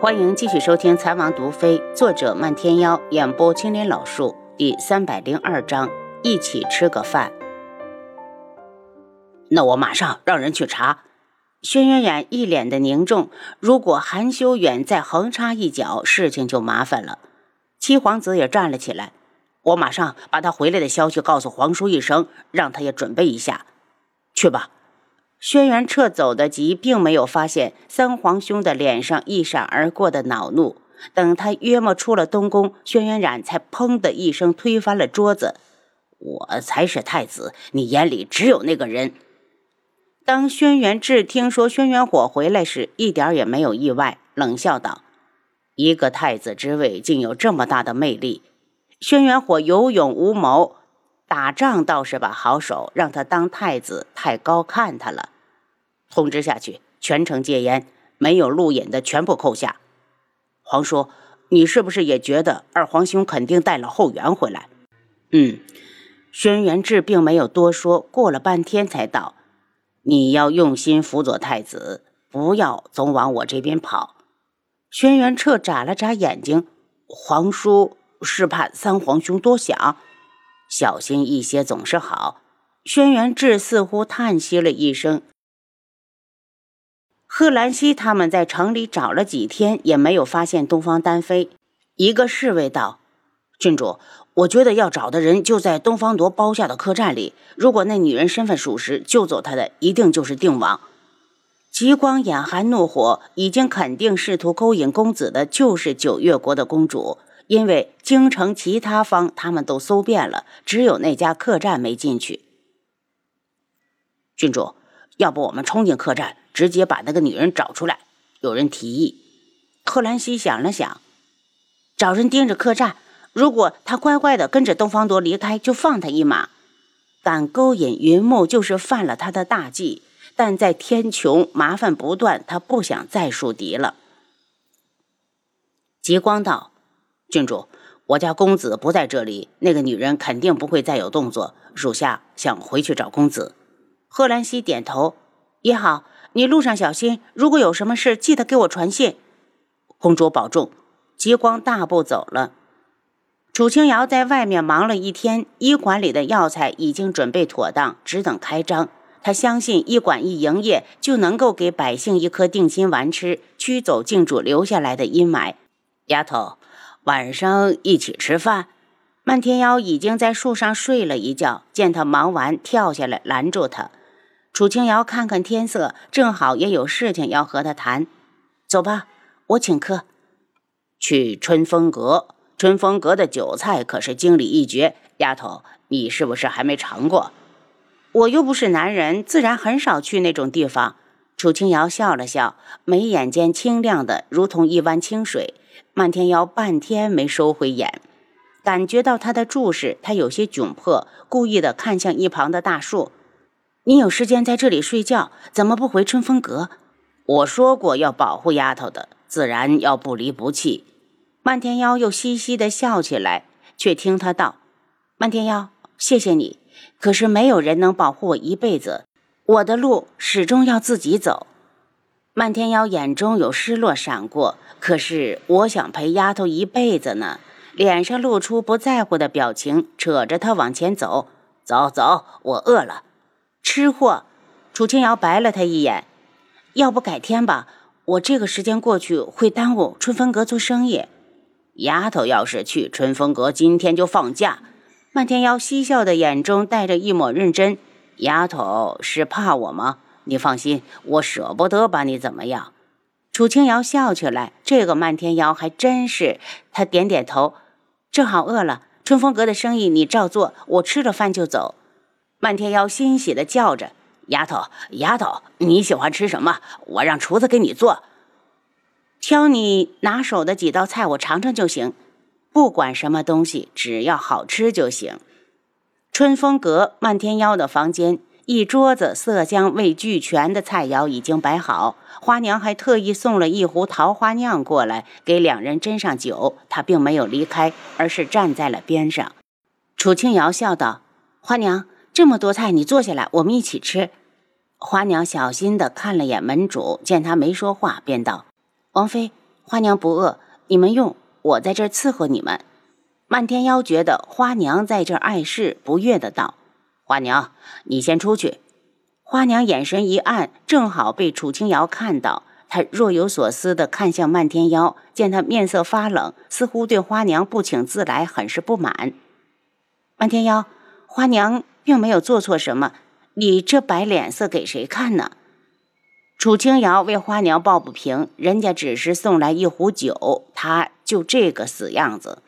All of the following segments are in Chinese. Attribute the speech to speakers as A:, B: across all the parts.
A: 欢迎继续收听《残王毒妃》，作者漫天妖，演播青莲老树，第三百零二章，一起吃个饭。那我马上让人去查。轩辕远一脸的凝重，如果韩修远再横插一脚，事情就麻烦了。七皇子也站了起来，我马上把他回来的消息告诉皇叔一声，让他也准备一下。去吧。轩辕彻走得急，并没有发现三皇兄的脸上一闪而过的恼怒。等他约莫出了东宫，轩辕染才砰的一声推翻了桌子：“我才是太子，你眼里只有那个人。”当轩辕志听说轩辕火回来时，一点也没有意外，冷笑道：“一个太子之位竟有这么大的魅力。”轩辕火有勇无谋，打仗倒是把好手，让他当太子太高看他了。通知下去，全城戒严，没有路引的全部扣下。皇叔，你是不是也觉得二皇兄肯定带了后援回来？嗯，轩辕志并没有多说，过了半天才道：“你要用心辅佐太子，不要总往我这边跑。”轩辕彻眨了眨眼睛，皇叔是怕三皇兄多想，小心一些总是好。轩辕志似乎叹息了一声。贺兰溪他们在城里找了几天，也没有发现东方丹飞。一个侍卫道：“郡主，我觉得要找的人就在东方铎包下的客栈里。如果那女人身份属实，救走她的一定就是定王。”极光眼含怒火，已经肯定试图勾引公子的就是九月国的公主，因为京城其他方他们都搜遍了，只有那家客栈没进去。郡主，要不我们冲进客栈？直接把那个女人找出来。有人提议，贺兰西想了想，找人盯着客栈。如果他乖乖的跟着东方多离开，就放他一马。敢勾引云木，就是犯了他的大忌。但在天穹麻烦不断，他不想再树敌了。极光道，郡主，我家公子不在这里，那个女人肯定不会再有动作。属下想回去找公子。贺兰西点头，也好。你路上小心，如果有什么事，记得给我传信。公主保重。极光大步走了。楚清瑶在外面忙了一天，医馆里的药材已经准备妥当，只等开张。他相信医馆一营业，就能够给百姓一颗定心丸吃，驱走镜主留下来的阴霾。丫头，晚上一起吃饭。漫天妖已经在树上睡了一觉，见他忙完，跳下来拦住他。楚清瑶看看天色，正好也有事情要和他谈。走吧，我请客。去春风阁，春风阁的酒菜可是经理一绝。丫头，你是不是还没尝过？我又不是男人，自然很少去那种地方。楚清瑶笑了笑，眉眼间清亮的如同一湾清水。漫天瑶半天没收回眼，感觉到他的注视，他有些窘迫，故意的看向一旁的大树。你有时间在这里睡觉，怎么不回春风阁？我说过要保护丫头的，自然要不离不弃。漫天妖又嘻嘻的笑起来，却听他道：“漫天妖，谢谢你，可是没有人能保护我一辈子，我的路始终要自己走。”漫天妖眼中有失落闪过，可是我想陪丫头一辈子呢，脸上露出不在乎的表情，扯着他往前走。走走，我饿了。吃货，楚清瑶白了他一眼。要不改天吧，我这个时间过去会耽误春风阁做生意。丫头要是去春风阁，今天就放假。漫天妖嬉笑的眼中带着一抹认真。丫头是怕我吗？你放心，我舍不得把你怎么样。楚清瑶笑起来，这个漫天妖还真是。他点点头，正好饿了。春风阁的生意你照做，我吃了饭就走。漫天妖欣喜的叫着：“丫头，丫头，你喜欢吃什么？我让厨子给你做。挑你拿手的几道菜，我尝尝就行。不管什么东西，只要好吃就行。”春风阁漫天妖的房间，一桌子色香味俱全的菜肴已经摆好，花娘还特意送了一壶桃花酿过来，给两人斟上酒。她并没有离开，而是站在了边上。楚清瑶笑道：“花娘。”这么多菜，你坐下来，我们一起吃。花娘小心地看了眼门主，见他没说话，便道：“王妃，花娘不饿，你们用，我在这儿伺候你们。漫天妖觉得花娘在这儿碍事，不悦的道：“花娘，你先出去。”花娘眼神一暗，正好被楚清瑶看到。她若有所思地看向漫天妖，见他面色发冷，似乎对花娘不请自来很是不满。漫天妖，花娘并没有做错什么，你这摆脸色给谁看呢？楚清瑶为花娘抱不平，人家只是送来一壶酒，她就这个死样子。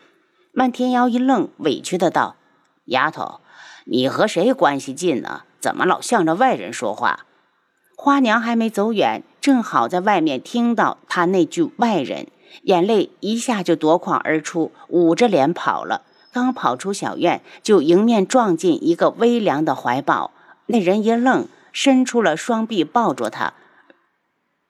A: 漫天妖一愣，委屈的道：“丫头，你和谁关系近呢？怎么老向着外人说话？”花娘还没走远，正好在外面听到他那句“外人”，眼泪一下就夺眶而出，捂着脸跑了。刚跑出小院，就迎面撞进一个微凉的怀抱。那人一愣，伸出了双臂抱住他。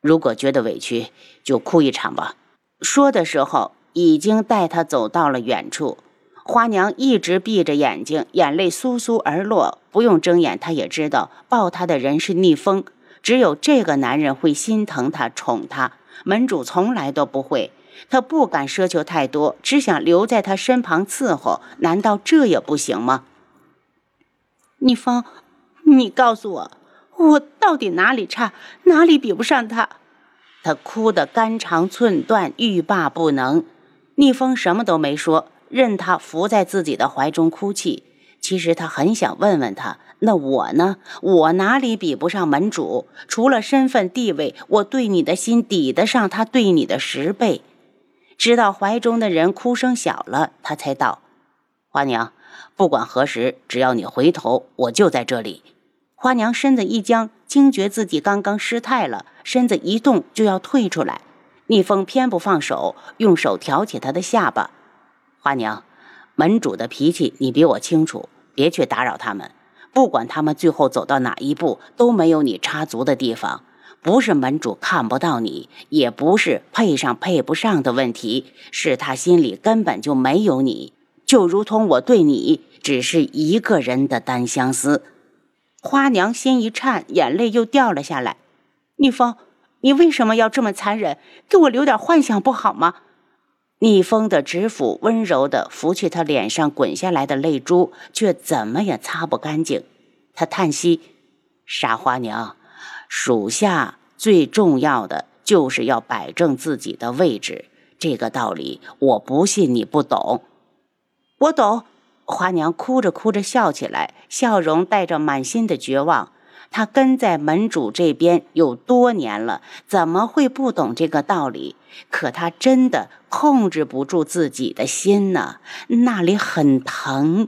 A: 如果觉得委屈，就哭一场吧。说的时候，已经带他走到了远处。花娘一直闭着眼睛，眼泪簌簌而落。不用睁眼，她也知道抱她的人是逆风。只有这个男人会心疼她、宠她，门主从来都不会。他不敢奢求太多，只想留在他身旁伺候。难道这也不行吗？逆风，你告诉我，我到底哪里差，哪里比不上他？他哭得肝肠寸断，欲罢不能。逆风什么都没说，任他伏在自己的怀中哭泣。其实他很想问问他。那我呢？我哪里比不上门主？除了身份地位，我对你的心抵得上他对你的十倍。直到怀中的人哭声小了，他才道：“花娘，不管何时，只要你回头，我就在这里。”花娘身子一僵，惊觉自己刚刚失态了，身子一动就要退出来。逆风偏不放手，用手挑起她的下巴：“花娘，门主的脾气你比我清楚，别去打扰他们。”不管他们最后走到哪一步，都没有你插足的地方。不是门主看不到你，也不是配上配不上的问题，是他心里根本就没有你。就如同我对你，只是一个人的单相思。花娘心一颤，眼泪又掉了下来。逆风，你为什么要这么残忍？给我留点幻想不好吗？逆风的指腹温柔地拂去他脸上滚下来的泪珠，却怎么也擦不干净。他叹息：“傻花娘，属下最重要的就是要摆正自己的位置。这个道理，我不信你不懂。我懂。”花娘哭着哭着笑起来，笑容带着满心的绝望。她跟在门主这边有多年了，怎么会不懂这个道理？可她真的控制不住自己的心呢，那里很疼。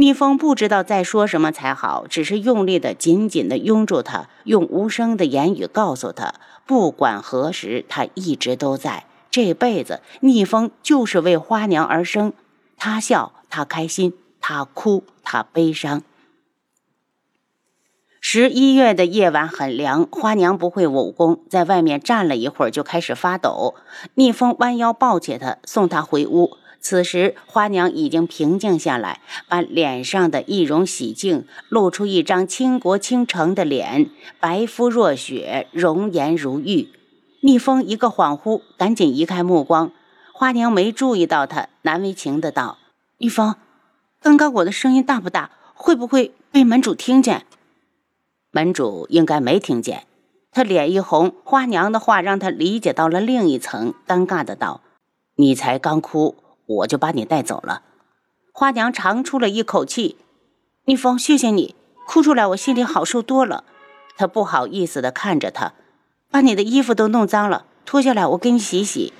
A: 逆风不知道再说什么才好，只是用力的紧紧的拥住他，用无声的言语告诉他：不管何时，他一直都在。这辈子，逆风就是为花娘而生。他笑，他开心；他哭，他悲伤。十一月的夜晚很凉，花娘不会武功，在外面站了一会儿就开始发抖。逆风弯腰抱起她，送她回屋。此时花娘已经平静下来，把脸上的易容洗净，露出一张倾国倾城的脸，白肤若雪，容颜如玉。逆风一个恍惚，赶紧移开目光。花娘没注意到他，难为情的道：“逆风，刚刚我的声音大不大？会不会被门主听见？”门主应该没听见，他脸一红，花娘的话让他理解到了另一层，尴尬的道：“你才刚哭，我就把你带走了。”花娘长出了一口气：“逆风，谢谢你，哭出来我心里好受多了。”她不好意思的看着他：“把你的衣服都弄脏了，脱下来我给你洗洗。”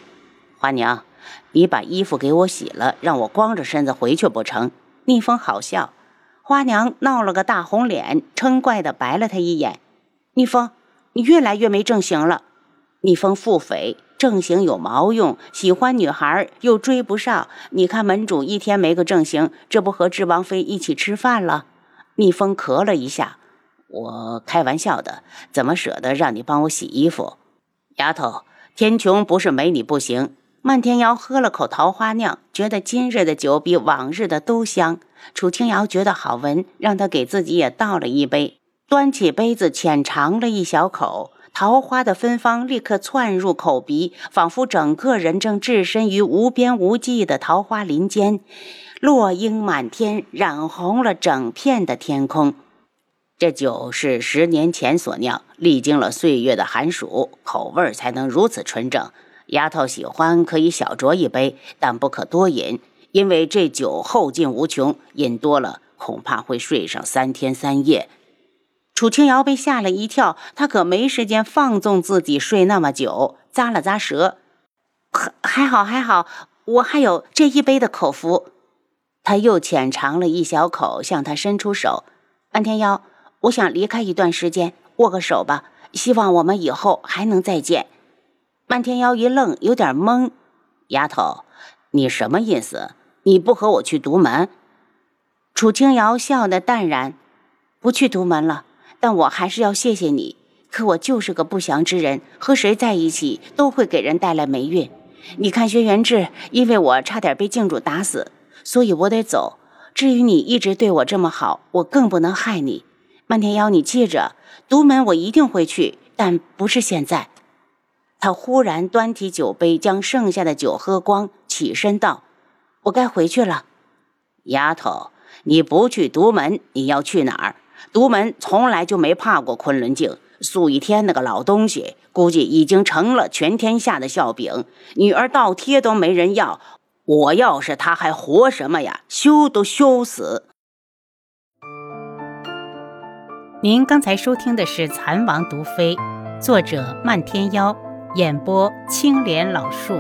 A: 花娘，你把衣服给我洗了，让我光着身子回去不成？逆风好笑。花娘闹了个大红脸，嗔怪的白了他一眼：“逆风，你越来越没正形了。逆风腹诽，正形有毛用？喜欢女孩又追不上。你看门主一天没个正形，这不和智王妃一起吃饭了？”蜜蜂咳了一下：“我开玩笑的，怎么舍得让你帮我洗衣服？丫头，天穹不是没你不行。”漫天瑶喝了口桃花酿，觉得今日的酒比往日的都香。楚清瑶觉得好闻，让他给自己也倒了一杯，端起杯子浅尝了一小口。桃花的芬芳立刻窜入口鼻，仿佛整个人正置身于无边无际的桃花林间，落英满天，染红了整片的天空。这酒是十年前所酿，历经了岁月的寒暑，口味才能如此纯正。丫头喜欢可以小酌一杯，但不可多饮，因为这酒后劲无穷，饮多了恐怕会睡上三天三夜。楚清瑶被吓了一跳，她可没时间放纵自己睡那么久，咂了咂舌，还还好还好，我还有这一杯的口福。他又浅尝了一小口，向他伸出手：“漫天妖，我想离开一段时间，握个手吧，希望我们以后还能再见。”漫天妖一愣，有点懵：“丫头，你什么意思？你不和我去独门？”楚清瑶笑得淡然：“不去独门了。”但我还是要谢谢你。可我就是个不祥之人，和谁在一起都会给人带来霉运。你看轩辕志，因为我差点被镜主打死，所以我得走。至于你一直对我这么好，我更不能害你。漫天妖，你记着，独门我一定会去，但不是现在。他忽然端起酒杯，将剩下的酒喝光，起身道：“我该回去了。”丫头，你不去独门，你要去哪儿？独门从来就没怕过昆仑镜，素一天那个老东西，估计已经成了全天下的笑柄，女儿倒贴都没人要。我要是他，还活什么呀？羞都羞死！
B: 您刚才收听的是《蚕王毒妃》，作者漫天妖，演播青莲老树。